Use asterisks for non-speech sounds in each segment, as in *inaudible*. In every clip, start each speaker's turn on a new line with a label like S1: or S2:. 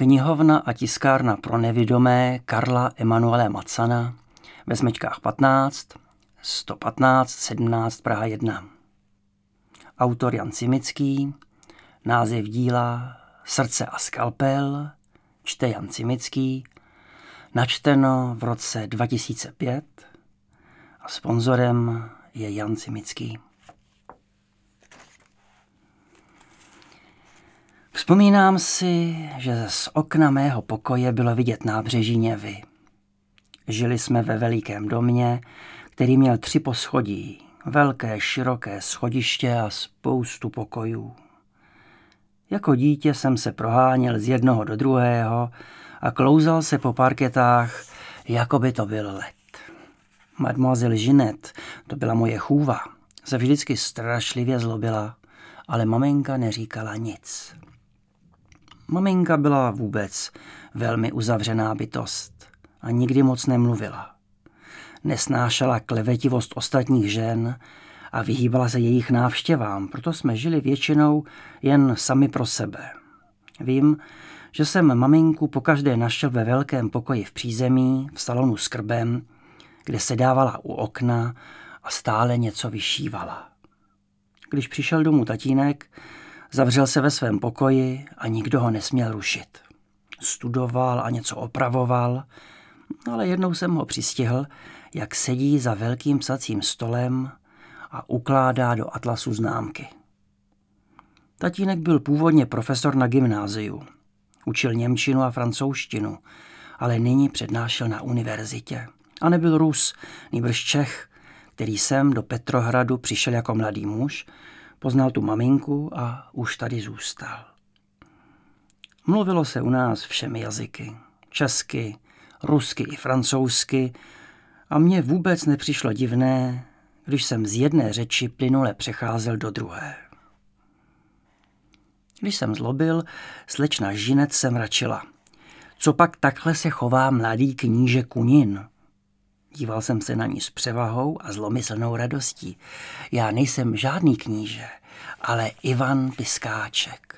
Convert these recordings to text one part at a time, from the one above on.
S1: Knihovna a tiskárna pro nevidomé Karla Emanuele Macana ve smečkách 15, 115, 17, Praha 1. Autor Jan Cimický, název díla Srdce a skalpel, čte Jan Cimický, načteno v roce 2005 a sponzorem je Jan Cimický. Vzpomínám si, že z okna mého pokoje bylo vidět nábřeží Něvy. Žili jsme ve velikém domě, který měl tři poschodí, velké, široké schodiště a spoustu pokojů. Jako dítě jsem se proháněl z jednoho do druhého a klouzal se po parketách, jako by to byl let. Mademoiselle Žinet, to byla moje chůva, se vždycky strašlivě zlobila, ale maminka neříkala nic. Maminka byla vůbec velmi uzavřená bytost a nikdy moc nemluvila. Nesnášela klevetivost ostatních žen a vyhýbala se jejich návštěvám, proto jsme žili většinou jen sami pro sebe. Vím, že jsem maminku pokaždé našel ve velkém pokoji v přízemí, v salonu s krbem, kde se dávala u okna a stále něco vyšívala. Když přišel domů tatínek, zavřel se ve svém pokoji a nikdo ho nesměl rušit. Studoval a něco opravoval, ale jednou jsem ho přistihl, jak sedí za velkým psacím stolem a ukládá do atlasu známky. Tatínek byl původně profesor na gymnáziu. Učil němčinu a francouzštinu, ale nyní přednášel na univerzitě. A nebyl Rus, nýbrž Čech, který sem do Petrohradu přišel jako mladý muž, poznal tu maminku a už tady zůstal. Mluvilo se u nás všemi jazyky. Česky, rusky i francouzsky a mně vůbec nepřišlo divné, když jsem z jedné řeči plynule přecházel do druhé. Když jsem zlobil, slečna Žinec se mračila. Co pak takhle se chová mladý kníže Kunin? Díval jsem se na ní s převahou a zlomyslnou radostí. Já nejsem žádný kníže, ale Ivan Piskáček.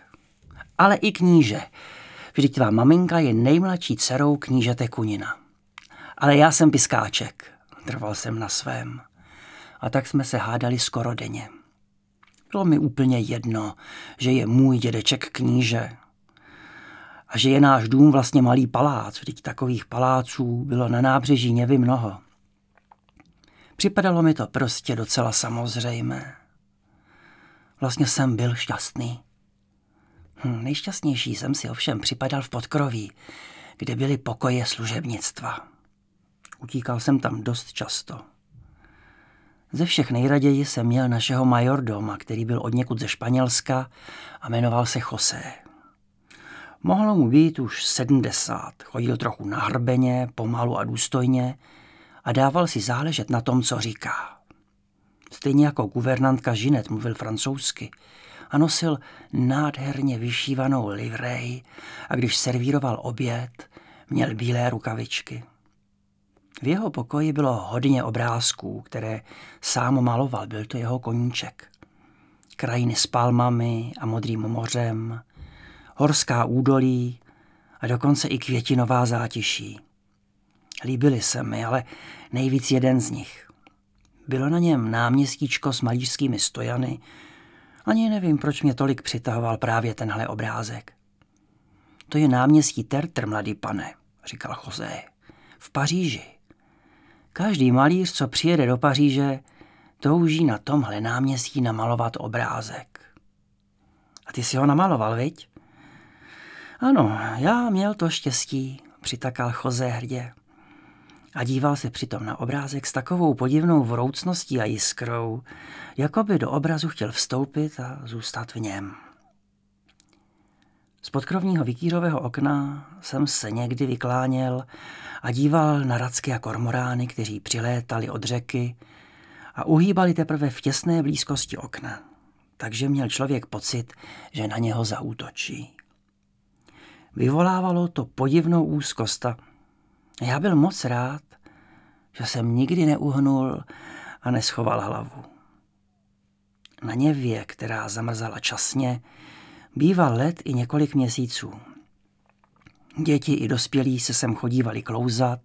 S1: Ale i kníže. Vždyť tvá maminka je nejmladší dcerou knížete Kunina. Ale já jsem Piskáček. Trval jsem na svém. A tak jsme se hádali skoro denně. Bylo mi úplně jedno, že je můj dědeček kníže. A že je náš dům vlastně malý palác, vždyť takových paláců bylo na nábřeží Něvy mnoho. Připadalo mi to prostě docela samozřejmé. Vlastně jsem byl šťastný. Hm, nejšťastnější jsem si ovšem připadal v podkroví, kde byly pokoje služebnictva. Utíkal jsem tam dost často. Ze všech nejraději jsem měl našeho majordoma, který byl od někud ze Španělska a jmenoval se José. Mohlo mu být už sedmdesát, chodil trochu na hrbeně, pomalu a důstojně a dával si záležet na tom, co říká. Stejně jako guvernantka Žinet mluvil francouzsky a nosil nádherně vyšívanou livrej a když servíroval oběd, měl bílé rukavičky. V jeho pokoji bylo hodně obrázků, které sám maloval, byl to jeho koníček. Krajiny s palmami a modrým mořem, horská údolí a dokonce i květinová zátiší. Líbili se mi, ale nejvíc jeden z nich. Bylo na něm náměstíčko s malířskými stojany. Ani nevím, proč mě tolik přitahoval právě tenhle obrázek. To je náměstí Tertr, mladý pane, říkal José. V Paříži. Každý malíř, co přijede do Paříže, touží na tomhle náměstí namalovat obrázek. A ty si ho namaloval, viď? Ano, já měl to štěstí, přitakal Jose hrdě. A díval se přitom na obrázek s takovou podivnou vroucností a jiskrou, jako by do obrazu chtěl vstoupit a zůstat v něm. Z podkrovního vikírového okna jsem se někdy vykláněl a díval na racky a kormorány, kteří přilétali od řeky a uhýbali teprve v těsné blízkosti okna. Takže měl člověk pocit, že na něho zaútočí. Vyvolávalo to podivnou úzkost a já byl moc rád, že jsem nikdy neuhnul a neschoval hlavu. Na něvě, která zamrzala časně, býval let i několik měsíců. Děti i dospělí se sem chodívali klouzat,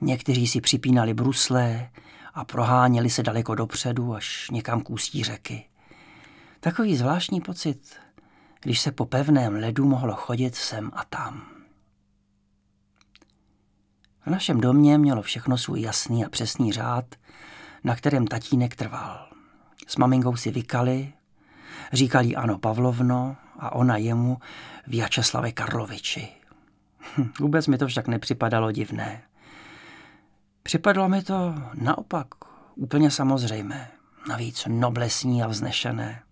S1: někteří si připínali brusle a proháněli se daleko dopředu až někam k ústí řeky. Takový zvláštní pocit, když se po pevném ledu mohlo chodit sem a tam. V našem domě mělo všechno svůj jasný a přesný řád, na kterém tatínek trval. S maminkou si vykali, říkali ano Pavlovno a ona jemu Vyačeslave Karloviči. Hm, vůbec mi to však nepřipadalo divné. Připadlo mi to naopak úplně samozřejmé, navíc noblesní a vznešené.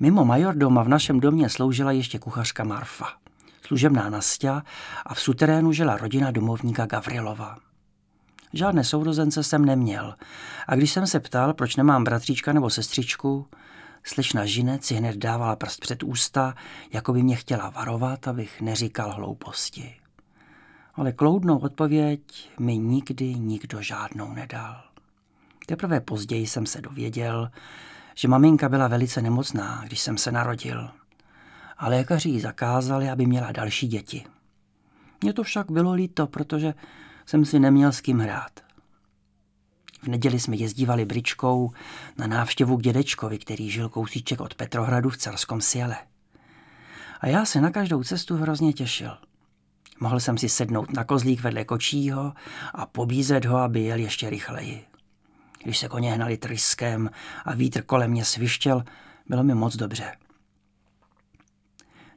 S1: Mimo majordoma v našem domě sloužila ještě kuchařka Marfa, služebná Nastia a v suterénu žila rodina domovníka Gavrilova. Žádné sourozence jsem neměl a když jsem se ptal, proč nemám bratříčka nebo sestřičku, slečna Žinec si hned dávala prst před ústa, jako by mě chtěla varovat, abych neříkal hlouposti. Ale kloudnou odpověď mi nikdy nikdo žádnou nedal. Teprve později jsem se dověděl, že maminka byla velice nemocná, když jsem se narodil. A lékaři jí zakázali, aby měla další děti. Mně to však bylo líto, protože jsem si neměl s kým hrát. V neděli jsme jezdívali bričkou na návštěvu k dědečkovi, který žil kousíček od Petrohradu v Carskom Siele. A já se na každou cestu hrozně těšil. Mohl jsem si sednout na kozlík vedle kočího a pobízet ho, aby jel ještě rychleji. Když se koně hnali tryskem a vítr kolem mě svištěl, bylo mi moc dobře.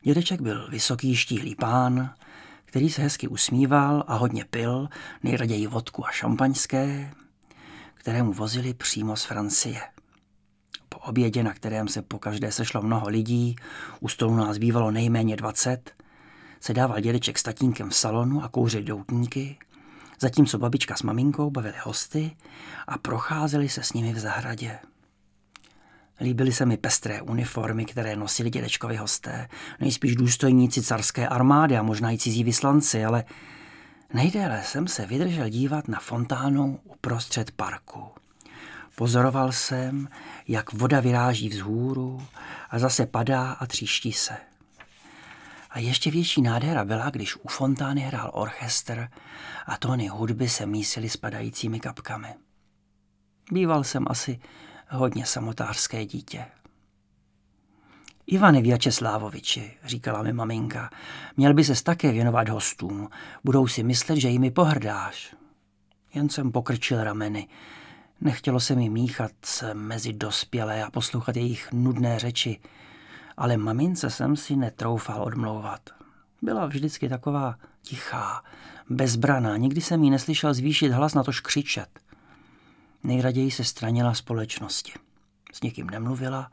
S1: Dědeček byl vysoký štíhlý pán, který se hezky usmíval a hodně pil, nejraději vodku a šampaňské, které mu vozili přímo z Francie. Po obědě, na kterém se po každé sešlo mnoho lidí, u stolu nás bývalo nejméně dvacet, se dával dědeček s tatínkem v salonu a kouřil doutníky, zatímco babička s maminkou bavili hosty a procházeli se s nimi v zahradě. Líbily se mi pestré uniformy, které nosili dědečkovi hosté, nejspíš důstojníci carské armády a možná i cizí vyslanci, ale nejdéle jsem se vydržel dívat na fontánu uprostřed parku. Pozoroval jsem, jak voda vyráží vzhůru a zase padá a tříští se. A ještě větší nádhera byla, když u fontány hrál orchestr a tóny hudby se mísily s padajícími kapkami. Býval jsem asi hodně samotářské dítě. Ivane Vyačeslávoviči, říkala mi maminka, měl by ses také věnovat hostům. Budou si myslet, že jimi pohrdáš. Jen jsem pokrčil rameny. Nechtělo se mi míchat se mezi dospělé a poslouchat jejich nudné řeči, ale mamince jsem si netroufal odmlouvat. Byla vždycky taková tichá, bezbraná, nikdy jsem jí neslyšel zvýšit hlas na to křičet. Nejraději se stranila společnosti. S někým nemluvila,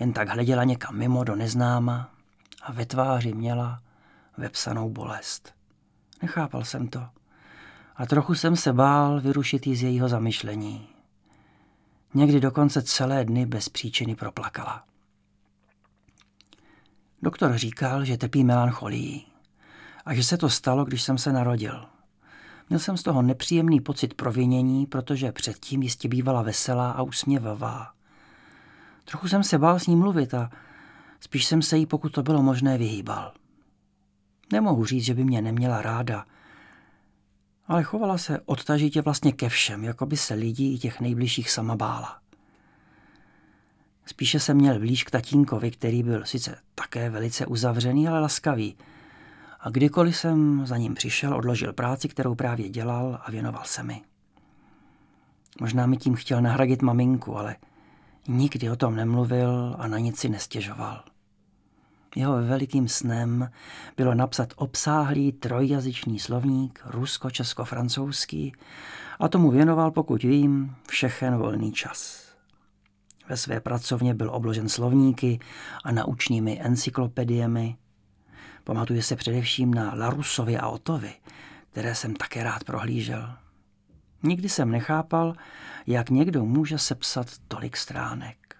S1: jen tak hleděla někam mimo do neznáma a ve tváři měla vepsanou bolest. Nechápal jsem to a trochu jsem se bál vyrušit jí z jejího zamyšlení. Někdy dokonce celé dny bez příčiny proplakala. Doktor říkal, že trpí melancholií a že se to stalo, když jsem se narodil. Měl jsem z toho nepříjemný pocit provinění, protože předtím jistě bývala veselá a usměvavá. Trochu jsem se bál s ní mluvit a spíš jsem se jí, pokud to bylo možné, vyhýbal. Nemohu říct, že by mě neměla ráda, ale chovala se odtažitě vlastně ke všem, jako by se lidí i těch nejbližších sama bála. Spíše se měl blíž k tatínkovi, který byl sice také velice uzavřený, ale laskavý. A kdykoliv jsem za ním přišel, odložil práci, kterou právě dělal a věnoval se mi. Možná mi tím chtěl nahradit maminku, ale nikdy o tom nemluvil a na nic si nestěžoval. Jeho velikým snem bylo napsat obsáhlý trojjazyčný slovník rusko-česko-francouzský a tomu věnoval, pokud vím, všechen volný čas. Ve své pracovně byl obložen slovníky a naučnými encyklopediemi. Pamatuje se především na Larusovi a Otovi, které jsem také rád prohlížel. Nikdy jsem nechápal, jak někdo může sepsat tolik stránek.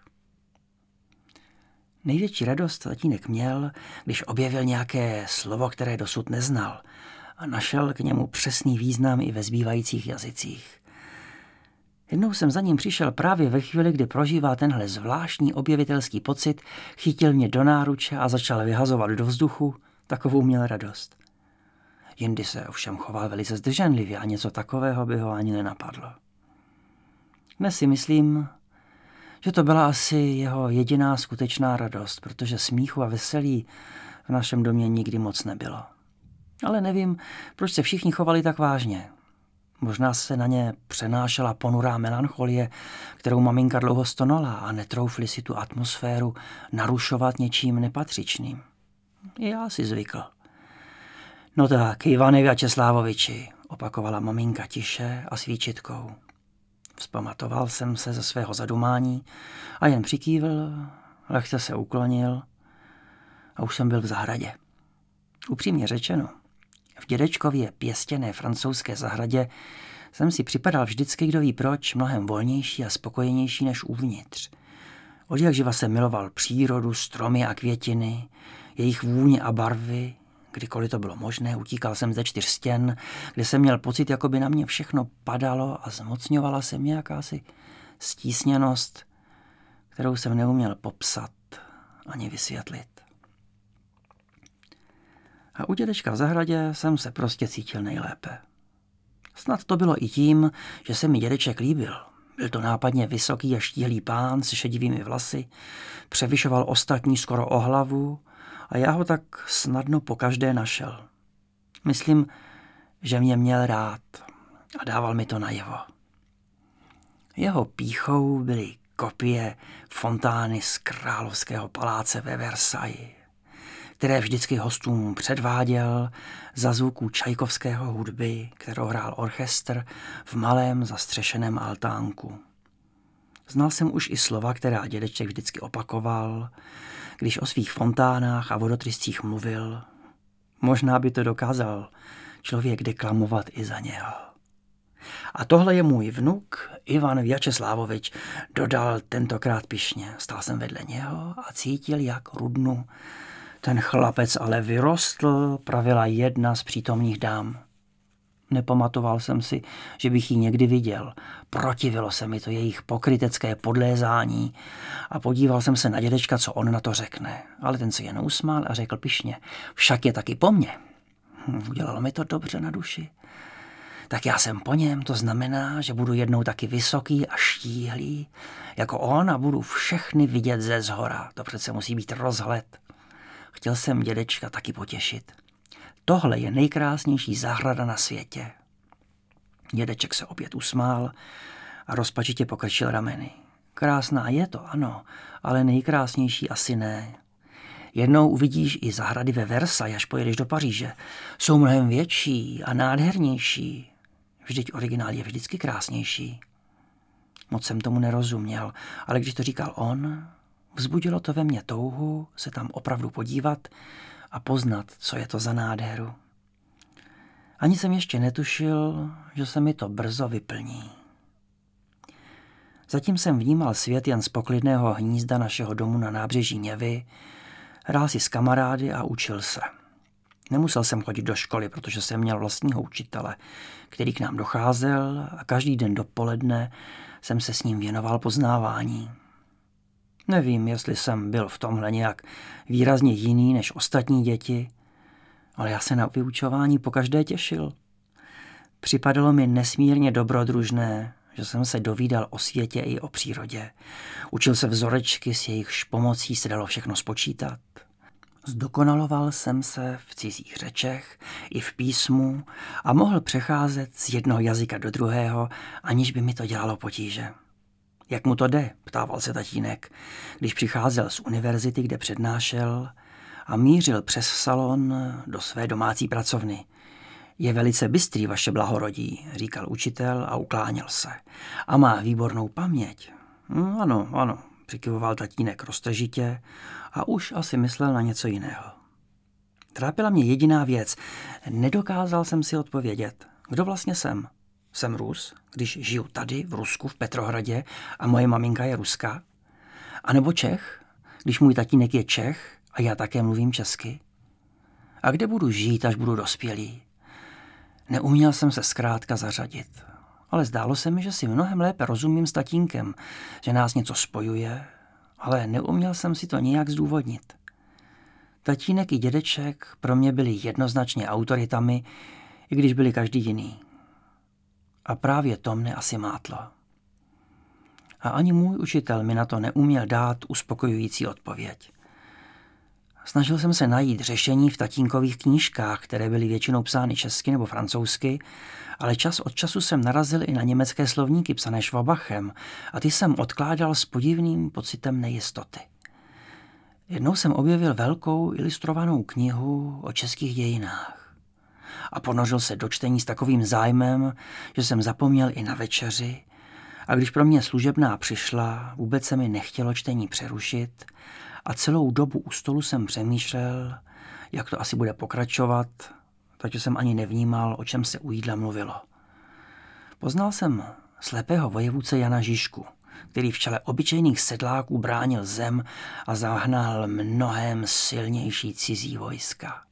S1: Největší radost tatínek měl, když objevil nějaké slovo, které dosud neznal a našel k němu přesný význam i ve zbývajících jazycích. Jednou jsem za ním přišel právě ve chvíli, kdy prožívá tenhle zvláštní objevitelský pocit, chytil mě do náruče a začal vyhazovat do vzduchu Takovou měl radost. Jindy se ovšem choval velice zdrženlivě a něco takového by ho ani nenapadlo. Dnes si myslím, že to byla asi jeho jediná skutečná radost, protože smíchu a veselí v našem domě nikdy moc nebylo. Ale nevím, proč se všichni chovali tak vážně. Možná se na ně přenášela ponurá melancholie, kterou maminka dlouho stonala a netroufli si tu atmosféru narušovat něčím nepatřičným. Já si zvykl. No tak, Ivane Vyačeslávoviči, opakovala maminka tiše a svíčitkou. Vzpamatoval jsem se ze svého zadumání a jen přikývil, lehce se uklonil a už jsem byl v zahradě. Upřímně řečeno, v dědečkově pěstěné francouzské zahradě jsem si připadal vždycky, kdo ví proč, mnohem volnější a spokojenější než uvnitř. Od jak živa jsem miloval přírodu, stromy a květiny, jejich vůně a barvy, kdykoliv to bylo možné, utíkal jsem ze čtyř stěn, kde jsem měl pocit, jako by na mě všechno padalo a zmocňovala se mě jakási stísněnost, kterou jsem neuměl popsat ani vysvětlit. A u dědečka v zahradě jsem se prostě cítil nejlépe. Snad to bylo i tím, že se mi dědeček líbil. Byl to nápadně vysoký a štíhlý pán se šedivými vlasy, převyšoval ostatní skoro o hlavu a já ho tak snadno po každé našel. Myslím, že mě měl rád a dával mi to najevo. Jeho píchou byly kopie fontány z královského paláce ve Versailles které vždycky hostům předváděl za zvuků čajkovského hudby, kterou hrál orchestr v malém zastřešeném altánku. Znal jsem už i slova, která dědeček vždycky opakoval, když o svých fontánách a vodotryscích mluvil. Možná by to dokázal člověk deklamovat i za něho. A tohle je můj vnuk, Ivan Vyačeslávovič, dodal tentokrát pišně. Stál jsem vedle něho a cítil, jak rudnu ten chlapec ale vyrostl, pravila jedna z přítomných dám. Nepamatoval jsem si, že bych ji někdy viděl. Protivilo se mi to jejich pokrytecké podlézání a podíval jsem se na dědečka, co on na to řekne. Ale ten se jen usmál a řekl pišně, však je taky po mně. Hm, udělalo mi to dobře na duši. Tak já jsem po něm, to znamená, že budu jednou taky vysoký a štíhlý, jako on a budu všechny vidět ze zhora. To přece musí být rozhled. Chtěl jsem dědečka taky potěšit. Tohle je nejkrásnější zahrada na světě. Dědeček se opět usmál a rozpačitě pokrčil rameny. Krásná je to, ano, ale nejkrásnější asi ne. Jednou uvidíš i zahrady ve Versailles, až pojedeš do Paříže. Jsou mnohem větší a nádhernější. Vždyť originál je vždycky krásnější. Moc jsem tomu nerozuměl, ale když to říkal on, Vzbudilo to ve mně touhu se tam opravdu podívat a poznat, co je to za nádheru. Ani jsem ještě netušil, že se mi to brzo vyplní. Zatím jsem vnímal svět jen z poklidného hnízda našeho domu na nábřeží Něvy, hrál si s kamarády a učil se. Nemusel jsem chodit do školy, protože jsem měl vlastního učitele, který k nám docházel a každý den dopoledne jsem se s ním věnoval poznávání. Nevím, jestli jsem byl v tomhle nějak výrazně jiný než ostatní děti, ale já se na vyučování pokaždé těšil. Připadalo mi nesmírně dobrodružné, že jsem se dovídal o světě i o přírodě. Učil se vzorečky, s jejichž pomocí se dalo všechno spočítat. Zdokonaloval jsem se v cizích řečech i v písmu a mohl přecházet z jednoho jazyka do druhého, aniž by mi to dělalo potíže. Jak mu to jde, ptával se tatínek, když přicházel z univerzity, kde přednášel a mířil přes salon do své domácí pracovny. Je velice bystrý vaše blahorodí, říkal učitel a ukláněl se. A má výbornou paměť. Hm, ano, ano, přikyvoval tatínek roztržitě a už asi myslel na něco jiného. Trápila mě jediná věc. Nedokázal jsem si odpovědět. Kdo vlastně jsem? Jsem Rus, když žiju tady v Rusku, v Petrohradě a moje maminka je Ruska? A nebo Čech, když můj tatínek je Čech a já také mluvím česky? A kde budu žít, až budu dospělý? Neuměl jsem se zkrátka zařadit, ale zdálo se mi, že si mnohem lépe rozumím s tatínkem, že nás něco spojuje, ale neuměl jsem si to nijak zdůvodnit. Tatínek i dědeček pro mě byli jednoznačně autoritami, i když byli každý jiný. A právě to mne asi mátlo. A ani můj učitel mi na to neuměl dát uspokojující odpověď. Snažil jsem se najít řešení v tatínkových knížkách, které byly většinou psány česky nebo francouzsky, ale čas od času jsem narazil i na německé slovníky psané Švabachem a ty jsem odkládal s podivným pocitem nejistoty. Jednou jsem objevil velkou ilustrovanou knihu o českých dějinách a ponořil se do čtení s takovým zájmem, že jsem zapomněl i na večeři a když pro mě služebná přišla, vůbec se mi nechtělo čtení přerušit a celou dobu u stolu jsem přemýšlel, jak to asi bude pokračovat, takže jsem ani nevnímal, o čem se u jídla mluvilo. Poznal jsem slepého vojevůdce Jana Žižku, který v čele obyčejných sedláků bránil zem a zahnal mnohem silnější cizí vojska.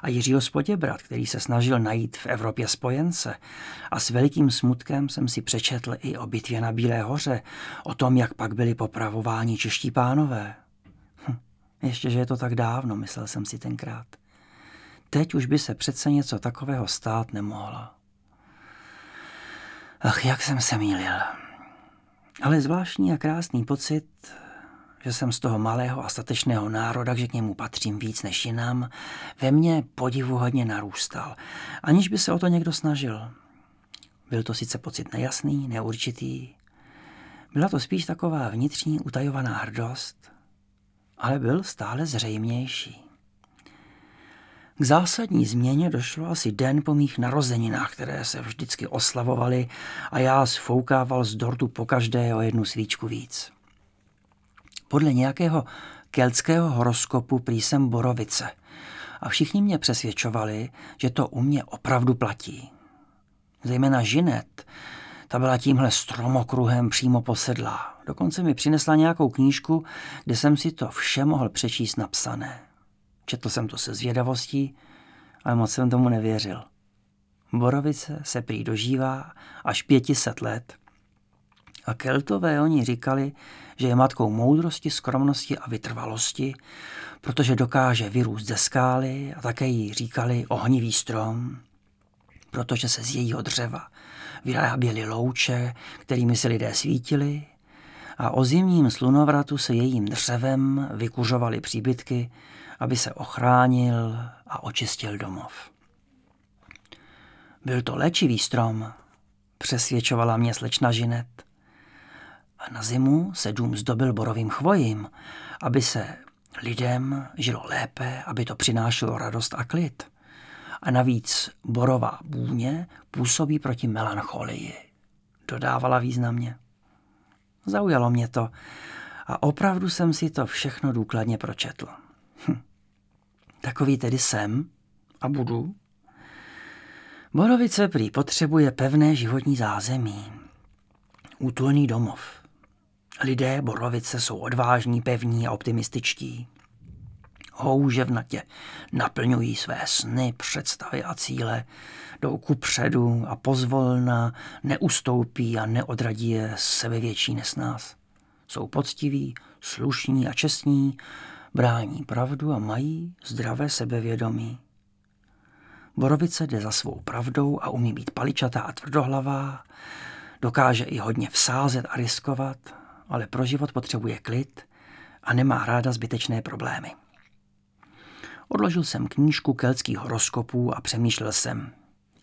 S1: A Jiřího Spoděbrat, který se snažil najít v Evropě spojence. A s velikým smutkem jsem si přečetl i o bitvě na Bílé hoře, o tom, jak pak byli popravováni čeští pánové. Hm, ještě, že je to tak dávno, myslel jsem si tenkrát. Teď už by se přece něco takového stát nemohlo. Ach, jak jsem se mýlil. Ale zvláštní a krásný pocit, že jsem z toho malého a statečného národa, že k němu patřím víc než jinam, ve mně podivuhodně narůstal, aniž by se o to někdo snažil. Byl to sice pocit nejasný, neurčitý, byla to spíš taková vnitřní utajovaná hrdost, ale byl stále zřejmější. K zásadní změně došlo asi den po mých narozeninách, které se vždycky oslavovaly a já sfoukával z dortu po každé o jednu svíčku víc. Podle nějakého keltského horoskopu prý jsem borovice a všichni mě přesvědčovali, že to u mě opravdu platí. Zejména Žinet, ta byla tímhle stromokruhem přímo posedlá. Dokonce mi přinesla nějakou knížku, kde jsem si to vše mohl přečíst napsané. Četl jsem to se zvědavostí, ale moc jsem tomu nevěřil. Borovice se prý dožívá až pětiset let. A keltové oni říkali, že je matkou moudrosti, skromnosti a vytrvalosti, protože dokáže vyrůst ze skály a také jí říkali ohnivý strom, protože se z jejího dřeva vyráběly louče, kterými se lidé svítili a o zimním slunovratu se jejím dřevem vykuřovaly příbytky, aby se ochránil a očistil domov. Byl to léčivý strom, přesvědčovala mě slečna Žinet. A na zimu se dům zdobil borovým chvojím, aby se lidem žilo lépe, aby to přinášelo radost a klid. A navíc borová bůně působí proti melancholii, dodávala významně. Zaujalo mě to a opravdu jsem si to všechno důkladně pročetl. Hm. Takový tedy jsem a budu. Borovice prý potřebuje pevné životní zázemí. Útulný domov. Lidé Borovice jsou odvážní, pevní a optimističtí. Houževnatě naplňují své sny, představy a cíle, jdou ku předu a pozvolna neustoupí a neodradí je sebevětší nesnás. Jsou poctiví, slušní a čestní, brání pravdu a mají zdravé sebevědomí. Borovice jde za svou pravdou a umí být paličatá a tvrdohlavá, dokáže i hodně vsázet a riskovat, ale pro život potřebuje klid a nemá ráda zbytečné problémy. Odložil jsem knížku keltských horoskopů a přemýšlel jsem.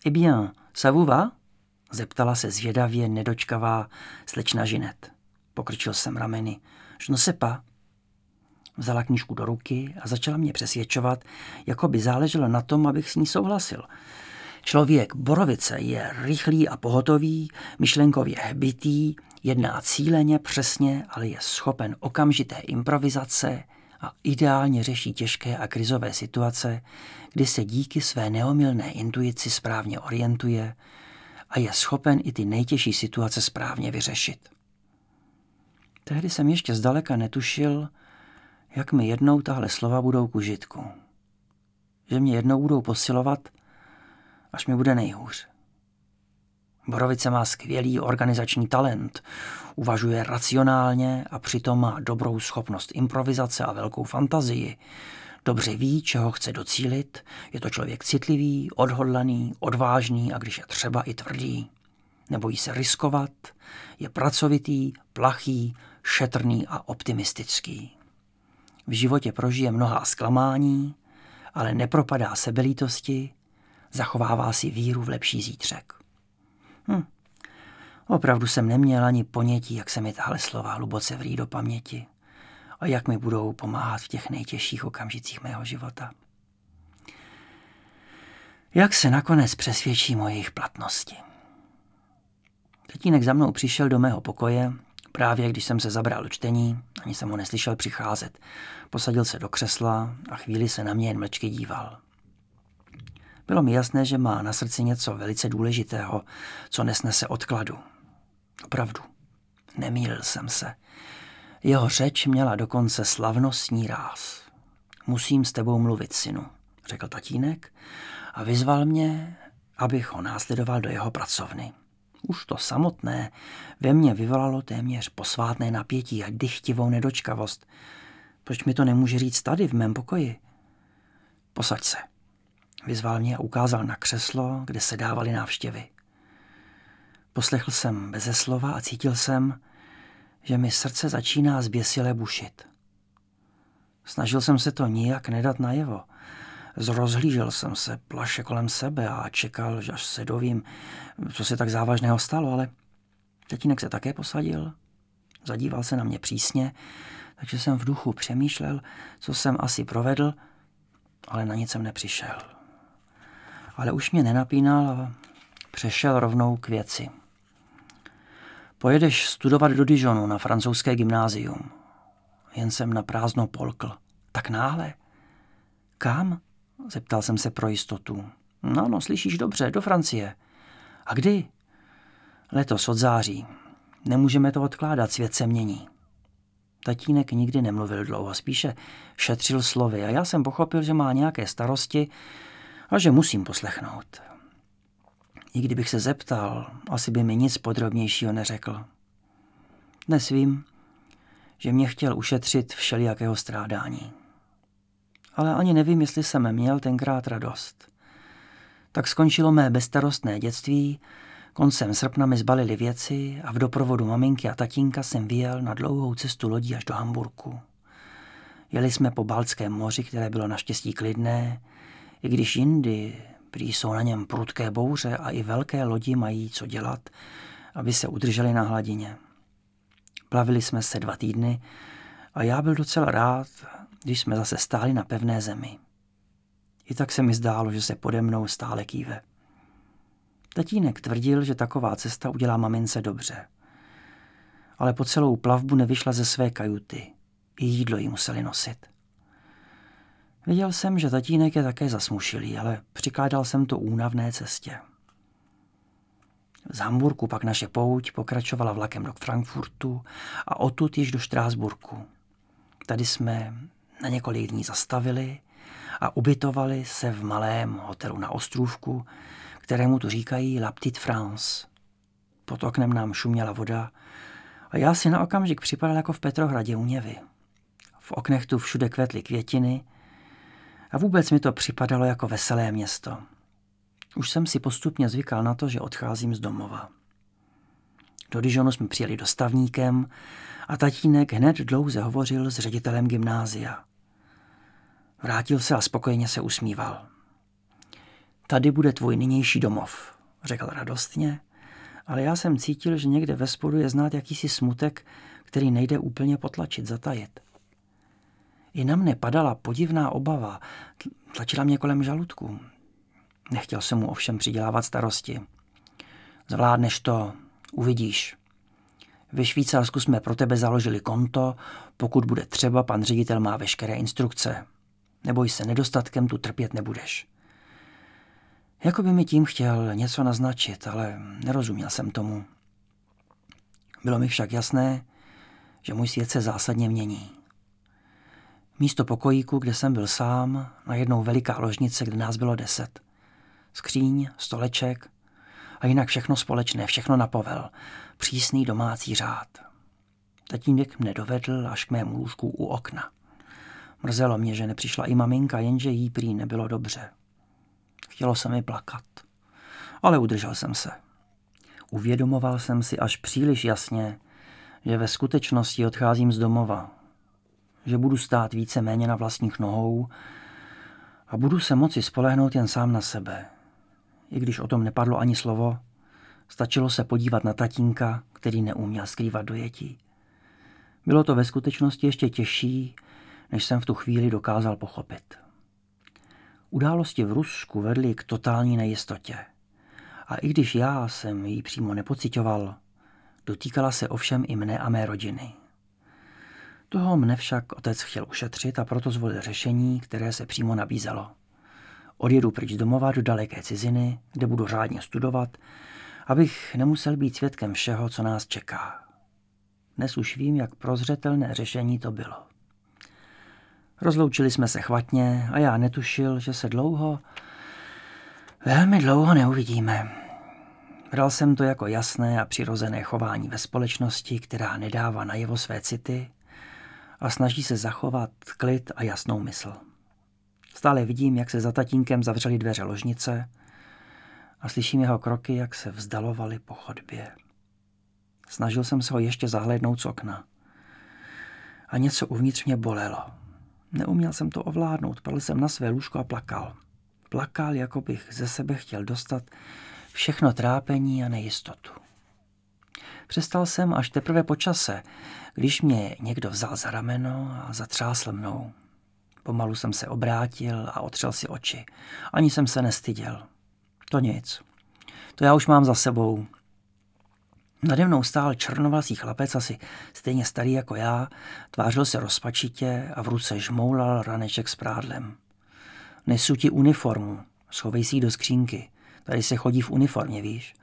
S1: Eh bien, ça vous va? Zeptala se zvědavě nedočkavá slečna Žinet. Pokrčil jsem rameny. Je ne pas. Vzala knížku do ruky a začala mě přesvědčovat, jako by záleželo na tom, abych s ní souhlasil. Člověk Borovice je rychlý a pohotový, myšlenkově hbitý, jedná cíleně, přesně, ale je schopen okamžité improvizace a ideálně řeší těžké a krizové situace, kdy se díky své neomilné intuici správně orientuje a je schopen i ty nejtěžší situace správně vyřešit. Tehdy jsem ještě zdaleka netušil, jak mi jednou tahle slova budou k užitku. Že mě jednou budou posilovat, až mi bude nejhůř. Borovice má skvělý organizační talent, uvažuje racionálně a přitom má dobrou schopnost improvizace a velkou fantazii. Dobře ví, čeho chce docílit, je to člověk citlivý, odhodlaný, odvážný a když je třeba i tvrdý. Nebojí se riskovat, je pracovitý, plachý, šetrný a optimistický. V životě prožije mnoha zklamání, ale nepropadá sebelítosti, zachovává si víru v lepší zítřek. Hm. Opravdu jsem neměl ani ponětí, jak se mi tahle slova hluboce vrý do paměti a jak mi budou pomáhat v těch nejtěžších okamžicích mého života. Jak se nakonec přesvědčím o jejich platnosti. Tatínek za mnou přišel do mého pokoje, právě když jsem se zabral do čtení, ani jsem ho neslyšel přicházet. Posadil se do křesla a chvíli se na mě jen mlčky díval. Bylo mi jasné, že má na srdci něco velice důležitého, co nesnese odkladu. Opravdu, nemýlil jsem se. Jeho řeč měla dokonce slavnostní ráz. Musím s tebou mluvit, synu, řekl tatínek a vyzval mě, abych ho následoval do jeho pracovny. Už to samotné ve mně vyvolalo téměř posvátné napětí a dychtivou nedočkavost. Proč mi to nemůže říct tady, v mém pokoji? Posaď se. Vyzval mě a ukázal na křeslo, kde se dávaly návštěvy. Poslechl jsem beze slova a cítil jsem, že mi srdce začíná zběsile bušit. Snažil jsem se to nijak nedat najevo. Zrozhlížel jsem se plaše kolem sebe a čekal, že až se dovím, co se tak závažného stalo, ale tatínek se také posadil, zadíval se na mě přísně, takže jsem v duchu přemýšlel, co jsem asi provedl, ale na nic jsem nepřišel. Ale už mě nenapínal a přešel rovnou k věci. Pojedeš studovat do Dijonu na francouzské gymnázium. Jen jsem na prázdno polkl. Tak náhle. Kam? Zeptal jsem se pro jistotu. No, no, slyšíš dobře, do Francie. A kdy? Letos od září. Nemůžeme to odkládat, svět se mění. Tatínek nikdy nemluvil dlouho, spíše šetřil slovy a já jsem pochopil, že má nějaké starosti a že musím poslechnout. I kdybych se zeptal, asi by mi nic podrobnějšího neřekl. Dnes vím, že mě chtěl ušetřit všelijakého strádání. Ale ani nevím, jestli jsem měl tenkrát radost. Tak skončilo mé bezstarostné dětství, koncem srpna mi zbalili věci a v doprovodu maminky a tatínka jsem vyjel na dlouhou cestu lodí až do Hamburku. Jeli jsme po Baltském moři, které bylo naštěstí klidné, i když jindy Prý jsou na něm prudké bouře a i velké lodi mají co dělat, aby se udrželi na hladině. Plavili jsme se dva týdny a já byl docela rád, když jsme zase stáli na pevné zemi. I tak se mi zdálo, že se pode mnou stále kýve. Tatínek tvrdil, že taková cesta udělá mamince dobře. Ale po celou plavbu nevyšla ze své kajuty. I jídlo jí museli nosit. Viděl jsem, že tatínek je také zasmušilý, ale přikládal jsem to únavné cestě. Z Hamburku pak naše pouť pokračovala vlakem do Frankfurtu a odtud již do Štrásburku. Tady jsme na několik dní zastavili a ubytovali se v malém hotelu na ostrůvku, kterému tu říkají La Petite France. Pod oknem nám šuměla voda a já si na okamžik připadal jako v Petrohradě u Něvy. V oknech tu všude kvetly květiny – a vůbec mi to připadalo jako veselé město. Už jsem si postupně zvykal na to, že odcházím z domova. Do Dijonu jsme přijeli dostavníkem a tatínek hned dlouze hovořil s ředitelem gymnázia. Vrátil se a spokojeně se usmíval. Tady bude tvůj nynější domov, řekl radostně, ale já jsem cítil, že někde ve spodu je znát jakýsi smutek, který nejde úplně potlačit, zatajit. I na mne padala podivná obava, tlačila mě kolem žaludku. Nechtěl jsem mu ovšem přidělávat starosti. Zvládneš to, uvidíš. Ve Švýcarsku jsme pro tebe založili konto, pokud bude třeba, pan ředitel má veškeré instrukce. Neboj se, nedostatkem tu trpět nebudeš. Jako by mi tím chtěl něco naznačit, ale nerozuměl jsem tomu. Bylo mi však jasné, že můj svět se zásadně mění. Místo pokojíku, kde jsem byl sám, najednou veliká ložnice, kde nás bylo deset. Skříň, stoleček a jinak všechno společné, všechno na povel. Přísný domácí řád. Tatínek mne dovedl až k mému lůžku u okna. Mrzelo mě, že nepřišla i maminka, jenže jí prý nebylo dobře. Chtělo se mi plakat, ale udržel jsem se. Uvědomoval jsem si až příliš jasně, že ve skutečnosti odcházím z domova, že budu stát více méně na vlastních nohou a budu se moci spolehnout jen sám na sebe. I když o tom nepadlo ani slovo, stačilo se podívat na tatínka, který neuměl skrývat dojetí. Bylo to ve skutečnosti ještě těžší, než jsem v tu chvíli dokázal pochopit. Události v Rusku vedly k totální nejistotě. A i když já jsem ji přímo nepocitoval, dotýkala se ovšem i mne a mé rodiny. Toho mne však otec chtěl ušetřit a proto zvolil řešení, které se přímo nabízelo. Odjedu pryč domova do daleké ciziny, kde budu řádně studovat, abych nemusel být svědkem všeho, co nás čeká. Dnes už vím, jak prozřetelné řešení to bylo. Rozloučili jsme se chvatně a já netušil, že se dlouho, velmi dlouho neuvidíme. Bral jsem to jako jasné a přirozené chování ve společnosti, která nedává najevo své city a snaží se zachovat klid a jasnou mysl. Stále vidím, jak se za tatínkem zavřely dveře ložnice a slyším jeho kroky, jak se vzdalovaly po chodbě. Snažil jsem se ho ještě zahlédnout z okna. A něco uvnitř mě bolelo. Neuměl jsem to ovládnout, padl jsem na své lůžko a plakal. Plakal, jako bych ze sebe chtěl dostat všechno trápení a nejistotu. Přestal jsem až teprve po čase, když mě někdo vzal za rameno a zatřásl mnou. Pomalu jsem se obrátil a otřel si oči. Ani jsem se nestyděl. To nic. To já už mám za sebou. Nade mnou stál černovlasý chlapec, asi stejně starý jako já, tvářil se rozpačitě a v ruce žmoulal raneček s prádlem. Nesu ti uniformu, schovej si ji do skřínky. Tady se chodí v uniformě, víš.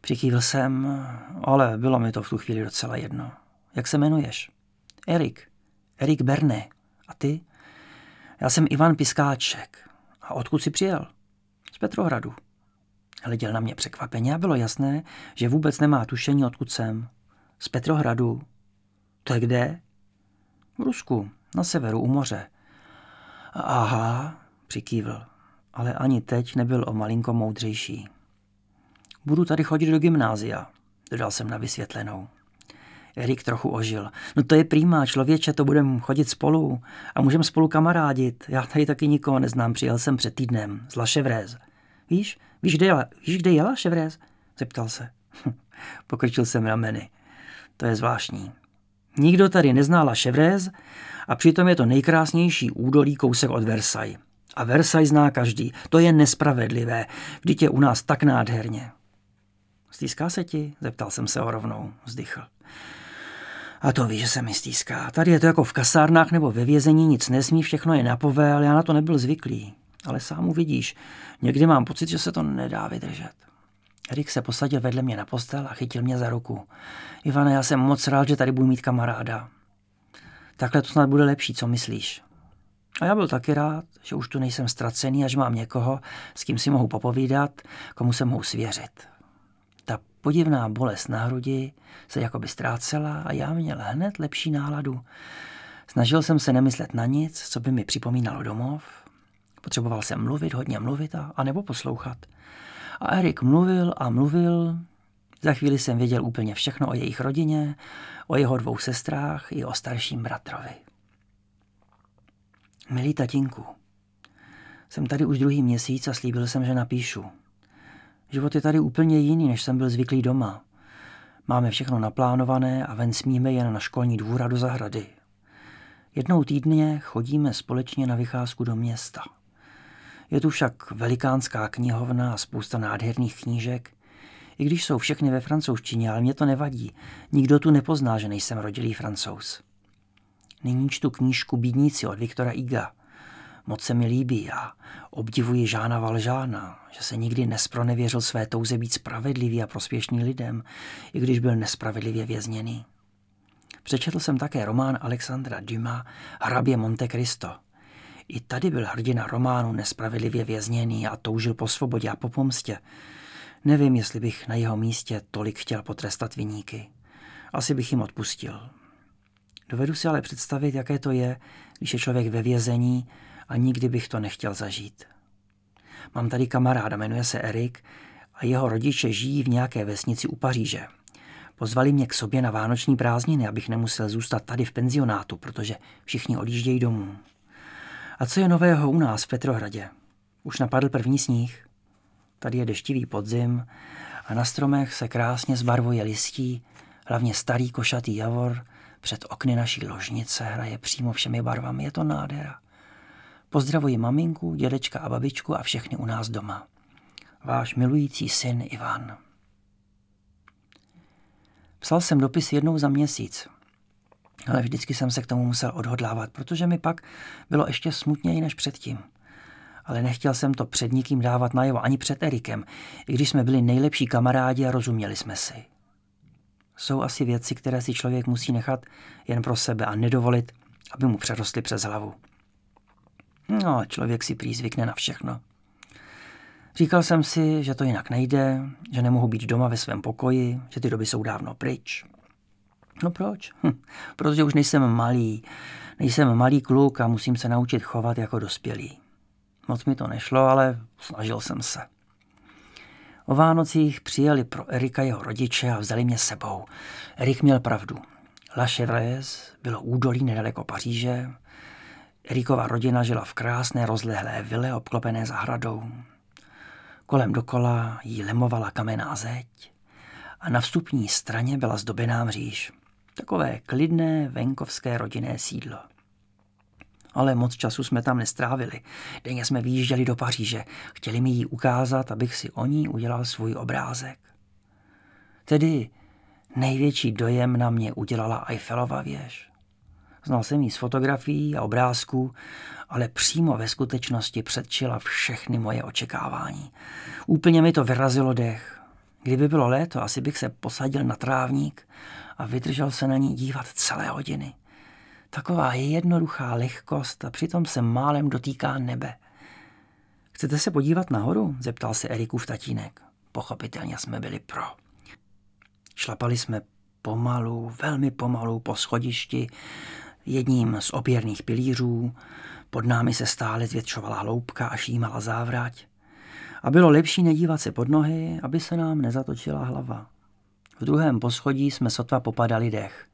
S1: Přikývil jsem, ale bylo mi to v tu chvíli docela jedno. Jak se jmenuješ? Erik. Erik Berne. A ty? Já jsem Ivan Piskáček. A odkud jsi přijel? Z Petrohradu. Hleděl na mě překvapeně a bylo jasné, že vůbec nemá tušení, odkud jsem. Z Petrohradu. To je kde? V Rusku, na severu u moře. Aha, přikývl, ale ani teď nebyl o malinko moudřejší. Budu tady chodit do gymnázia, dodal jsem na vysvětlenou. Erik trochu ožil. No to je prýmá, člověče, to budeme chodit spolu a můžeme spolu kamarádit. Já tady taky nikoho neznám, přijel jsem před týdnem z Laševrez. Víš, víš, kde jela, víš, kde jela Ševrez? Zeptal se. *laughs* Pokrčil jsem rameny. To je zvláštní. Nikdo tady nezná La Chevrez a přitom je to nejkrásnější údolí kousek od Versailles. A Versailles zná každý. To je nespravedlivé, vždyť je u nás tak nádherně. Stýská se ti? Zeptal jsem se ho rovnou. Vzdychl. A to víš, že se mi stýská. Tady je to jako v kasárnách nebo ve vězení, nic nesmí, všechno je na ale já na to nebyl zvyklý. Ale sám uvidíš, někdy mám pocit, že se to nedá vydržet. Erik se posadil vedle mě na postel a chytil mě za ruku. Ivane, já jsem moc rád, že tady budu mít kamaráda. Takhle to snad bude lepší, co myslíš? A já byl taky rád, že už tu nejsem ztracený a že mám někoho, s kým si mohu popovídat, komu se mohu svěřit. Podivná bolest na hrudi se jakoby ztrácela a já měl hned lepší náladu. Snažil jsem se nemyslet na nic, co by mi připomínalo domov. Potřeboval jsem mluvit, hodně mluvit a, a nebo poslouchat. A Erik mluvil a mluvil. Za chvíli jsem věděl úplně všechno o jejich rodině, o jeho dvou sestrách i o starším bratrovi. Milý tatínku, jsem tady už druhý měsíc a slíbil jsem, že napíšu. Život je tady úplně jiný, než jsem byl zvyklý doma. Máme všechno naplánované a ven smíme jen na školní dvůr a do zahrady. Jednou týdně chodíme společně na vycházku do města. Je tu však velikánská knihovna a spousta nádherných knížek. I když jsou všechny ve francouzštině, ale mě to nevadí. Nikdo tu nepozná, že nejsem rodilý francouz. Nyní čtu knížku Bídníci od Viktora Iga. Moc se mi líbí a obdivuji Žána Valžána, že se nikdy nespronevěřil své touze být spravedlivý a prospěšný lidem, i když byl nespravedlivě vězněný. Přečetl jsem také román Alexandra Dumas Hrabě Monte Cristo. I tady byl hrdina románu nespravedlivě vězněný a toužil po svobodě a po pomstě. Nevím, jestli bych na jeho místě tolik chtěl potrestat viníky. Asi bych jim odpustil. Dovedu si ale představit, jaké to je, když je člověk ve vězení a nikdy bych to nechtěl zažít. Mám tady kamaráda, jmenuje se Erik a jeho rodiče žijí v nějaké vesnici u Paříže. Pozvali mě k sobě na vánoční prázdniny, abych nemusel zůstat tady v penzionátu, protože všichni odjíždějí domů. A co je nového u nás v Petrohradě? Už napadl první sníh. Tady je deštivý podzim a na stromech se krásně zbarvuje listí, hlavně starý košatý javor před okny naší ložnice hraje přímo všemi barvami. Je to nádhera. Pozdravuji maminku, dědečka a babičku a všechny u nás doma. Váš milující syn Ivan. Psal jsem dopis jednou za měsíc, ale vždycky jsem se k tomu musel odhodlávat, protože mi pak bylo ještě smutněji než předtím. Ale nechtěl jsem to před nikým dávat najevo, ani před Erikem, i když jsme byli nejlepší kamarádi a rozuměli jsme si. Jsou asi věci, které si člověk musí nechat jen pro sebe a nedovolit, aby mu přerostly přes hlavu. No, člověk si prý zvykne na všechno. Říkal jsem si, že to jinak nejde, že nemohu být doma ve svém pokoji, že ty doby jsou dávno pryč. No proč? Hm, protože už nejsem malý. Nejsem malý kluk a musím se naučit chovat jako dospělý. Moc mi to nešlo, ale snažil jsem se. O Vánocích přijeli pro Erika jeho rodiče a vzali mě sebou. Erik měl pravdu. La Chevreuse bylo údolí nedaleko Paříže. Erikova rodina žila v krásné rozlehlé vile obklopené zahradou. Kolem dokola jí lemovala kamenná zeď a na vstupní straně byla zdobená mříž. Takové klidné venkovské rodinné sídlo. Ale moc času jsme tam nestrávili. Denně jsme vyjížděli do Paříže. Chtěli mi ji ukázat, abych si o ní udělal svůj obrázek. Tedy největší dojem na mě udělala Eiffelova věž. Znal jsem ji z fotografií a obrázků, ale přímo ve skutečnosti předčila všechny moje očekávání. Úplně mi to vyrazilo dech. Kdyby bylo léto, asi bych se posadil na trávník a vydržel se na ní dívat celé hodiny. Taková jednoduchá lehkost a přitom se málem dotýká nebe. Chcete se podívat nahoru? zeptal se Erikův tatínek. Pochopitelně jsme byli pro. Šlapali jsme pomalu, velmi pomalu po schodišti, jedním z opěrných pilířů, pod námi se stále zvětšovala hloubka a šímala závrať. A bylo lepší nedívat se pod nohy, aby se nám nezatočila hlava. V druhém poschodí jsme sotva popadali dech.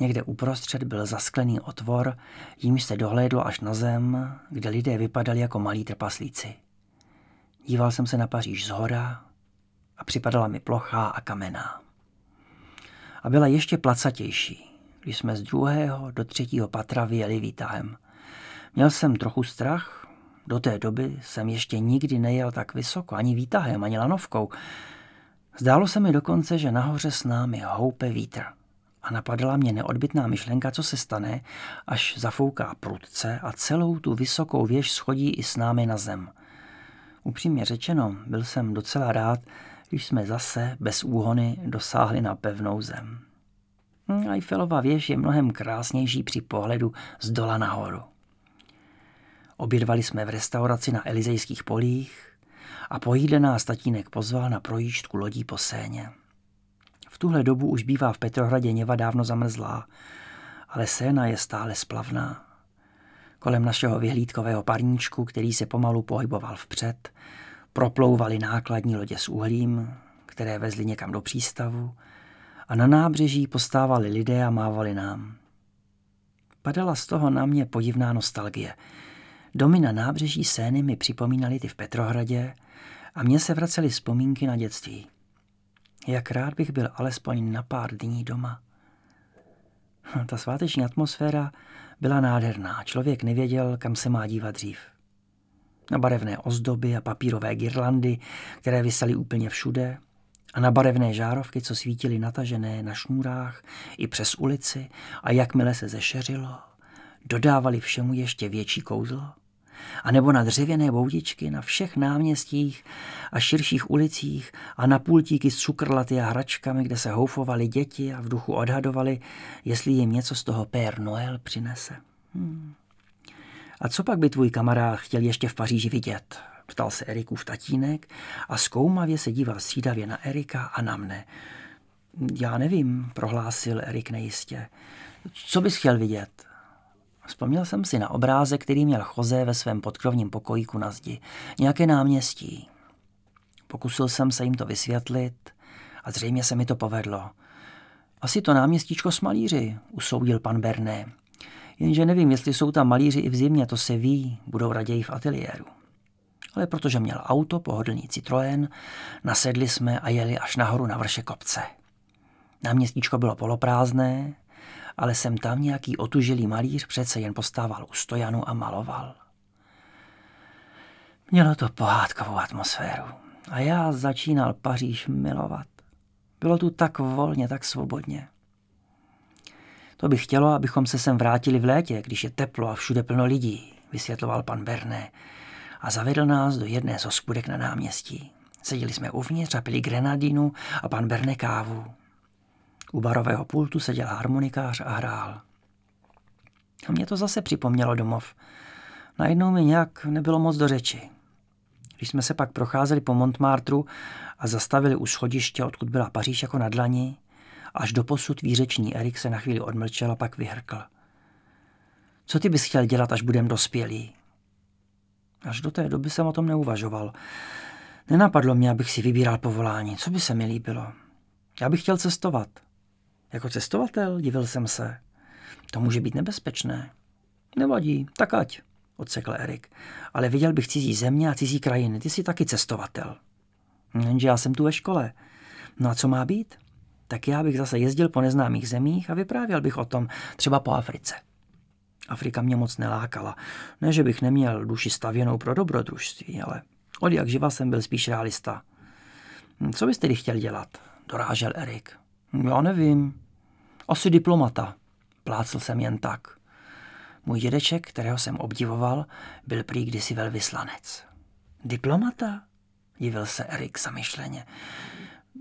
S1: Někde uprostřed byl zasklený otvor, jímž se dohlédlo až na zem, kde lidé vypadali jako malí trpaslíci. Díval jsem se na Paříž z hora a připadala mi plochá a kamenná. A byla ještě placatější, když jsme z druhého do třetího patra vyjeli výtahem. Měl jsem trochu strach, do té doby jsem ještě nikdy nejel tak vysoko, ani výtahem, ani lanovkou. Zdálo se mi dokonce, že nahoře s námi houpe vítr a napadla mě neodbitná myšlenka, co se stane, až zafouká prudce a celou tu vysokou věž schodí i s námi na zem. Upřímně řečeno, byl jsem docela rád, když jsme zase bez úhony dosáhli na pevnou zem. Hm, Eiffelova věž je mnohem krásnější při pohledu z dola nahoru. Obědvali jsme v restauraci na Elizejských polích a po jídle nás tatínek pozval na projížďku lodí po Séně tuhle dobu už bývá v Petrohradě něva dávno zamrzlá, ale Séna je stále splavná. Kolem našeho vyhlídkového parníčku, který se pomalu pohyboval vpřed, proplouvaly nákladní lodě s uhlím, které vezly někam do přístavu a na nábřeží postávali lidé a mávali nám. Padala z toho na mě podivná nostalgie. Domy na nábřeží Sény mi připomínaly ty v Petrohradě a mně se vracely vzpomínky na dětství. Jak rád bych byl alespoň na pár dní doma. Hm, ta sváteční atmosféra byla nádherná. Člověk nevěděl, kam se má dívat dřív. Na barevné ozdoby a papírové girlandy, které vysaly úplně všude, a na barevné žárovky, co svítily natažené na šnůrách i přes ulici a jakmile se zešeřilo, dodávali všemu ještě větší kouzlo a nebo na dřevěné boudičky na všech náměstích a širších ulicích a na pultíky s cukrlaty a hračkami, kde se houfovali děti a v duchu odhadovali, jestli jim něco z toho Père Noël přinese. Hmm. A co pak by tvůj kamarád chtěl ještě v Paříži vidět? Ptal se Erikův tatínek a zkoumavě se díval střídavě na Erika a na mne. Já nevím, prohlásil Erik nejistě. Co bys chtěl vidět? Vzpomněl jsem si na obrázek, který měl Choze ve svém podkrovním pokojíku na zdi. Nějaké náměstí. Pokusil jsem se jim to vysvětlit a zřejmě se mi to povedlo. Asi to náměstíčko s malíři, usoudil pan Berné. Jenže nevím, jestli jsou tam malíři i v zimě, to se ví, budou raději v ateliéru. Ale protože měl auto, pohodlný Citroën, nasedli jsme a jeli až nahoru na vrše kopce. Náměstíčko bylo poloprázdné, ale jsem tam nějaký otužilý malíř přece jen postával u stojanu a maloval. Mělo to pohádkovou atmosféru a já začínal Paříž milovat. Bylo tu tak volně, tak svobodně. To bych chtělo, abychom se sem vrátili v létě, když je teplo a všude plno lidí, vysvětloval pan Berné a zavedl nás do jedné z hospůdek na náměstí. Seděli jsme uvnitř a pili grenadinu a pan Berné kávu. U barového pultu seděl harmonikář a hrál. A mě to zase připomnělo domov. Najednou mi nějak nebylo moc do řeči. Když jsme se pak procházeli po Montmartru a zastavili u schodiště, odkud byla Paříž jako na dlani, až do posud výřečný Erik se na chvíli odmlčel a pak vyhrkl. Co ty bys chtěl dělat, až budem dospělý? Až do té doby jsem o tom neuvažoval. Nenapadlo mě, abych si vybíral povolání. Co by se mi líbilo? Já bych chtěl cestovat. Jako cestovatel, divil jsem se. To může být nebezpečné. Nevadí, tak ať, odsekl Erik. Ale viděl bych cizí země a cizí krajiny. Ty jsi taky cestovatel. Jenže já jsem tu ve škole. No a co má být? Tak já bych zase jezdil po neznámých zemích a vyprávěl bych o tom, třeba po Africe. Afrika mě moc nelákala. Ne, že bych neměl duši stavěnou pro dobrodružství, ale od jak živa jsem byl spíš realista. Co bys tedy chtěl dělat? Dorážel Erik. Já nevím. Asi diplomata. Plácl jsem jen tak. Můj dědeček, kterého jsem obdivoval, byl prý kdysi velvyslanec. Diplomata? Divil se Erik zamyšleně.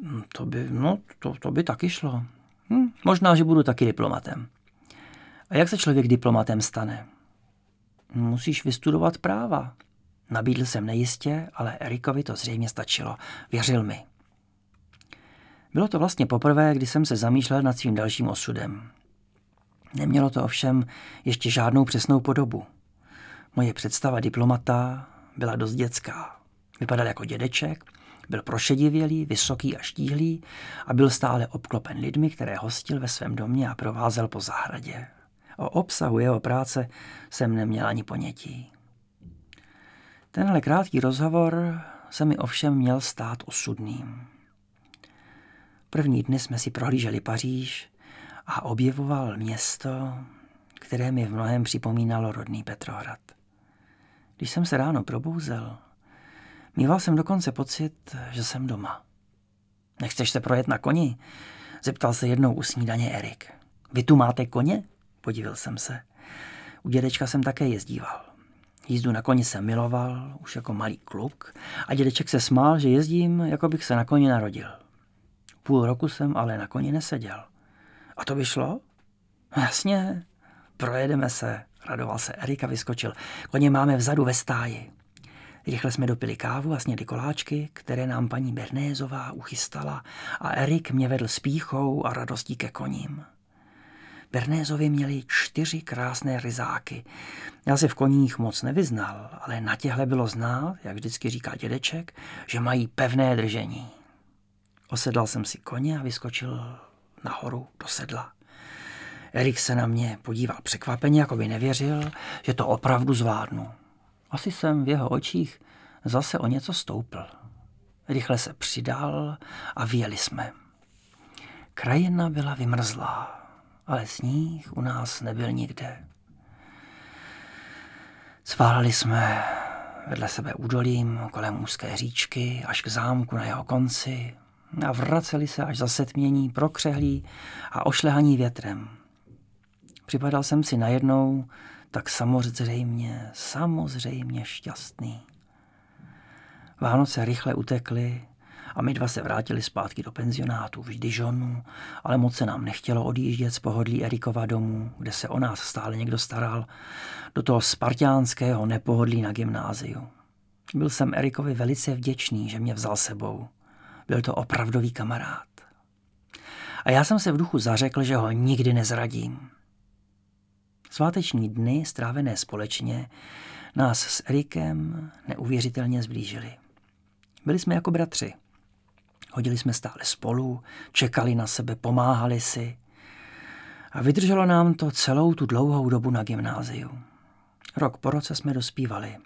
S1: Hm, to by, no, to, to by taky šlo. Hm, možná, že budu taky diplomatem. A jak se člověk diplomatem stane? Musíš vystudovat práva. Nabídl jsem nejistě, ale Erikovi to zřejmě stačilo. Věřil mi. Bylo to vlastně poprvé, kdy jsem se zamýšlel nad svým dalším osudem. Nemělo to ovšem ještě žádnou přesnou podobu. Moje představa diplomata byla dost dětská. Vypadal jako dědeček, byl prošedivělý, vysoký a štíhlý a byl stále obklopen lidmi, které hostil ve svém domě a provázel po zahradě. O obsahu jeho práce jsem neměl ani ponětí. Tenhle krátký rozhovor se mi ovšem měl stát osudným. První dny jsme si prohlíželi Paříž a objevoval město, které mi v mnohem připomínalo rodný Petrohrad. Když jsem se ráno probouzel, mýval jsem dokonce pocit, že jsem doma. Nechceš se projet na koni? Zeptal se jednou u snídaně Erik. Vy tu máte koně? Podívil jsem se. U dědečka jsem také jezdíval. Jízdu na koni jsem miloval, už jako malý kluk, a dědeček se smál, že jezdím, jako bych se na koni narodil. Půl roku jsem ale na koni neseděl. A to by šlo? Jasně, projedeme se, radoval se Erika, vyskočil. Koně máme vzadu ve stáji. Rychle jsme dopili kávu a sněli koláčky, které nám paní Bernézová uchystala a Erik mě vedl s píchou a radostí ke koním. Bernézovi měli čtyři krásné ryzáky. Já se v koních moc nevyznal, ale na těhle bylo znát, jak vždycky říká dědeček, že mají pevné držení. Osedlal jsem si koně a vyskočil nahoru do sedla. Erik se na mě podíval překvapeně, jako by nevěřil, že to opravdu zvládnu. Asi jsem v jeho očích zase o něco stoupl. Rychle se přidal a vyjeli jsme. Krajina byla vymrzlá, ale sníh u nás nebyl nikde. Sválali jsme vedle sebe údolím kolem úzké říčky až k zámku na jeho konci, a vraceli se až za setmění, prokřehlí a ošlehaní větrem. Připadal jsem si najednou tak samozřejmě, samozřejmě šťastný. Vánoce rychle utekly a my dva se vrátili zpátky do penzionátu v Dijonu, ale moc se nám nechtělo odjíždět z pohodlí Erikova domu, kde se o nás stále někdo staral, do toho spartiánského nepohodlí na gymnáziu. Byl jsem Erikovi velice vděčný, že mě vzal sebou. Byl to opravdový kamarád. A já jsem se v duchu zařekl, že ho nikdy nezradím. Sváteční dny, strávené společně, nás s Erikem neuvěřitelně zblížili. Byli jsme jako bratři. Hodili jsme stále spolu, čekali na sebe, pomáhali si. A vydrželo nám to celou tu dlouhou dobu na gymnáziu. Rok po roce jsme dospívali.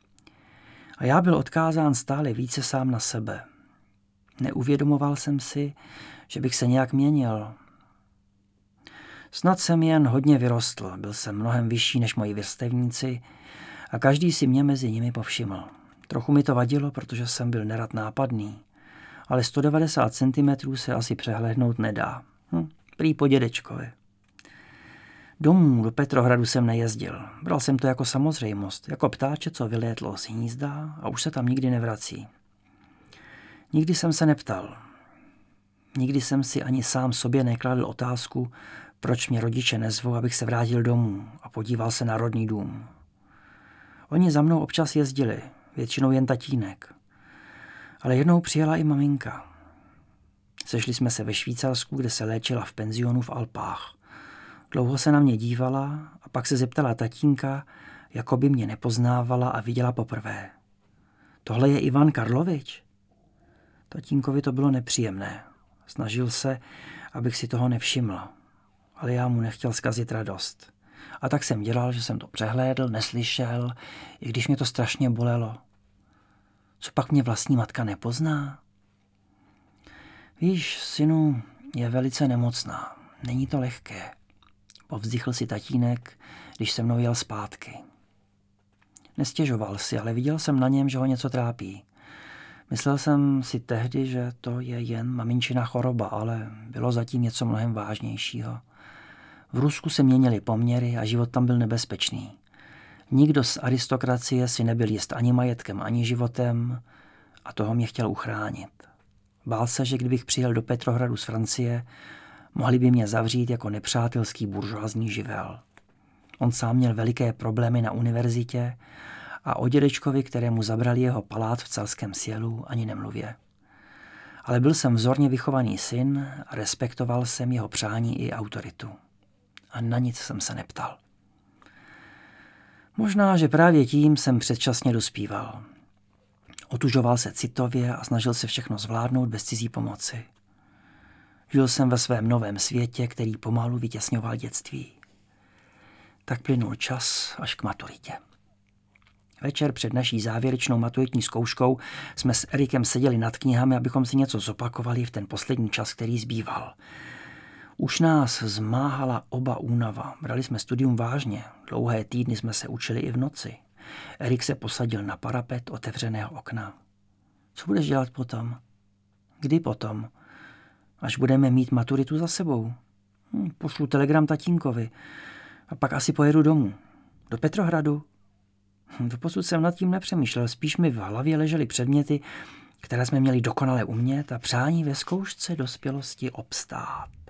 S1: A já byl odkázán stále více sám na sebe. Neuvědomoval jsem si, že bych se nějak měnil. Snad jsem jen hodně vyrostl, byl jsem mnohem vyšší než moji vrstevníci a každý si mě mezi nimi povšiml. Trochu mi to vadilo, protože jsem byl nerad nápadný, ale 190 cm se asi přehlednout nedá. Hm, prý po dědečkovi. Domů do Petrohradu jsem nejezdil. Bral jsem to jako samozřejmost, jako ptáče, co vylétlo z hnízda a už se tam nikdy nevrací. Nikdy jsem se neptal. Nikdy jsem si ani sám sobě nekladl otázku, proč mě rodiče nezvou, abych se vrátil domů a podíval se na rodný dům. Oni za mnou občas jezdili, většinou jen tatínek. Ale jednou přijela i maminka. Sešli jsme se ve Švýcarsku, kde se léčila v penzionu v Alpách. Dlouho se na mě dívala a pak se zeptala tatínka, jako by mě nepoznávala a viděla poprvé. Tohle je Ivan Karlovič? Tatínkovi to bylo nepříjemné. Snažil se, abych si toho nevšiml, ale já mu nechtěl zkazit radost. A tak jsem dělal, že jsem to přehlédl, neslyšel, i když mě to strašně bolelo. Co pak mě vlastní matka nepozná? Víš, synu, je velice nemocná. Není to lehké. Povzdychl si tatínek, když se mnou jel zpátky. Nestěžoval si, ale viděl jsem na něm, že ho něco trápí. Myslel jsem si tehdy, že to je jen maminčina choroba, ale bylo zatím něco mnohem vážnějšího. V Rusku se měnily poměry a život tam byl nebezpečný. Nikdo z aristokracie si nebyl jist ani majetkem, ani životem a toho mě chtěl uchránit. Bál se, že kdybych přijel do Petrohradu z Francie, mohli by mě zavřít jako nepřátelský buržoazní živel. On sám měl veliké problémy na univerzitě a o dědečkovi, kterému zabrali jeho palát v celském sielu, ani nemluvě. Ale byl jsem vzorně vychovaný syn a respektoval jsem jeho přání i autoritu. A na nic jsem se neptal. Možná, že právě tím jsem předčasně dospíval. Otužoval se citově a snažil se všechno zvládnout bez cizí pomoci. Žil jsem ve svém novém světě, který pomalu vytěsňoval dětství. Tak plynul čas až k maturitě. Večer před naší závěrečnou maturitní zkouškou jsme s Erikem seděli nad knihami, abychom si něco zopakovali v ten poslední čas, který zbýval. Už nás zmáhala oba únava. Brali jsme studium vážně. Dlouhé týdny jsme se učili i v noci. Erik se posadil na parapet otevřeného okna. Co budeš dělat potom? Kdy potom? Až budeme mít maturitu za sebou. Hm, pošlu telegram tatínkovi. A pak asi pojedu domů. Do Petrohradu. Hm, doposud jsem nad tím nepřemýšlel. Spíš mi v hlavě ležely předměty, které jsme měli dokonale umět a přání ve zkoušce dospělosti obstát.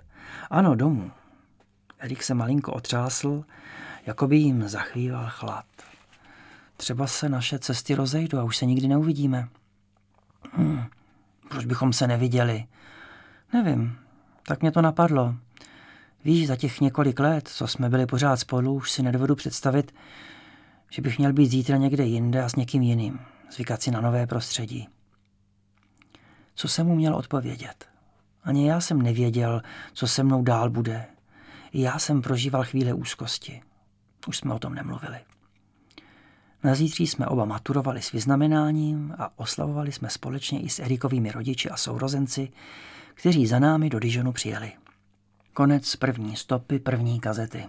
S1: Ano, domů. Erik se malinko otřásl, jako by jim zachvíval chlad. Třeba se naše cesty rozejdou a už se nikdy neuvidíme. Hm, proč bychom se neviděli? Nevím, tak mě to napadlo. Víš, za těch několik let, co jsme byli pořád spolu, už si nedovedu představit, že bych měl být zítra někde jinde a s někým jiným, zvykat si na nové prostředí. Co jsem mu měl odpovědět? Ani já jsem nevěděl, co se mnou dál bude. I já jsem prožíval chvíle úzkosti. Už jsme o tom nemluvili. Na zítří jsme oba maturovali s vyznamenáním a oslavovali jsme společně i s Erikovými rodiči a sourozenci, kteří za námi do Dijonu přijeli. Konec první stopy první kazety.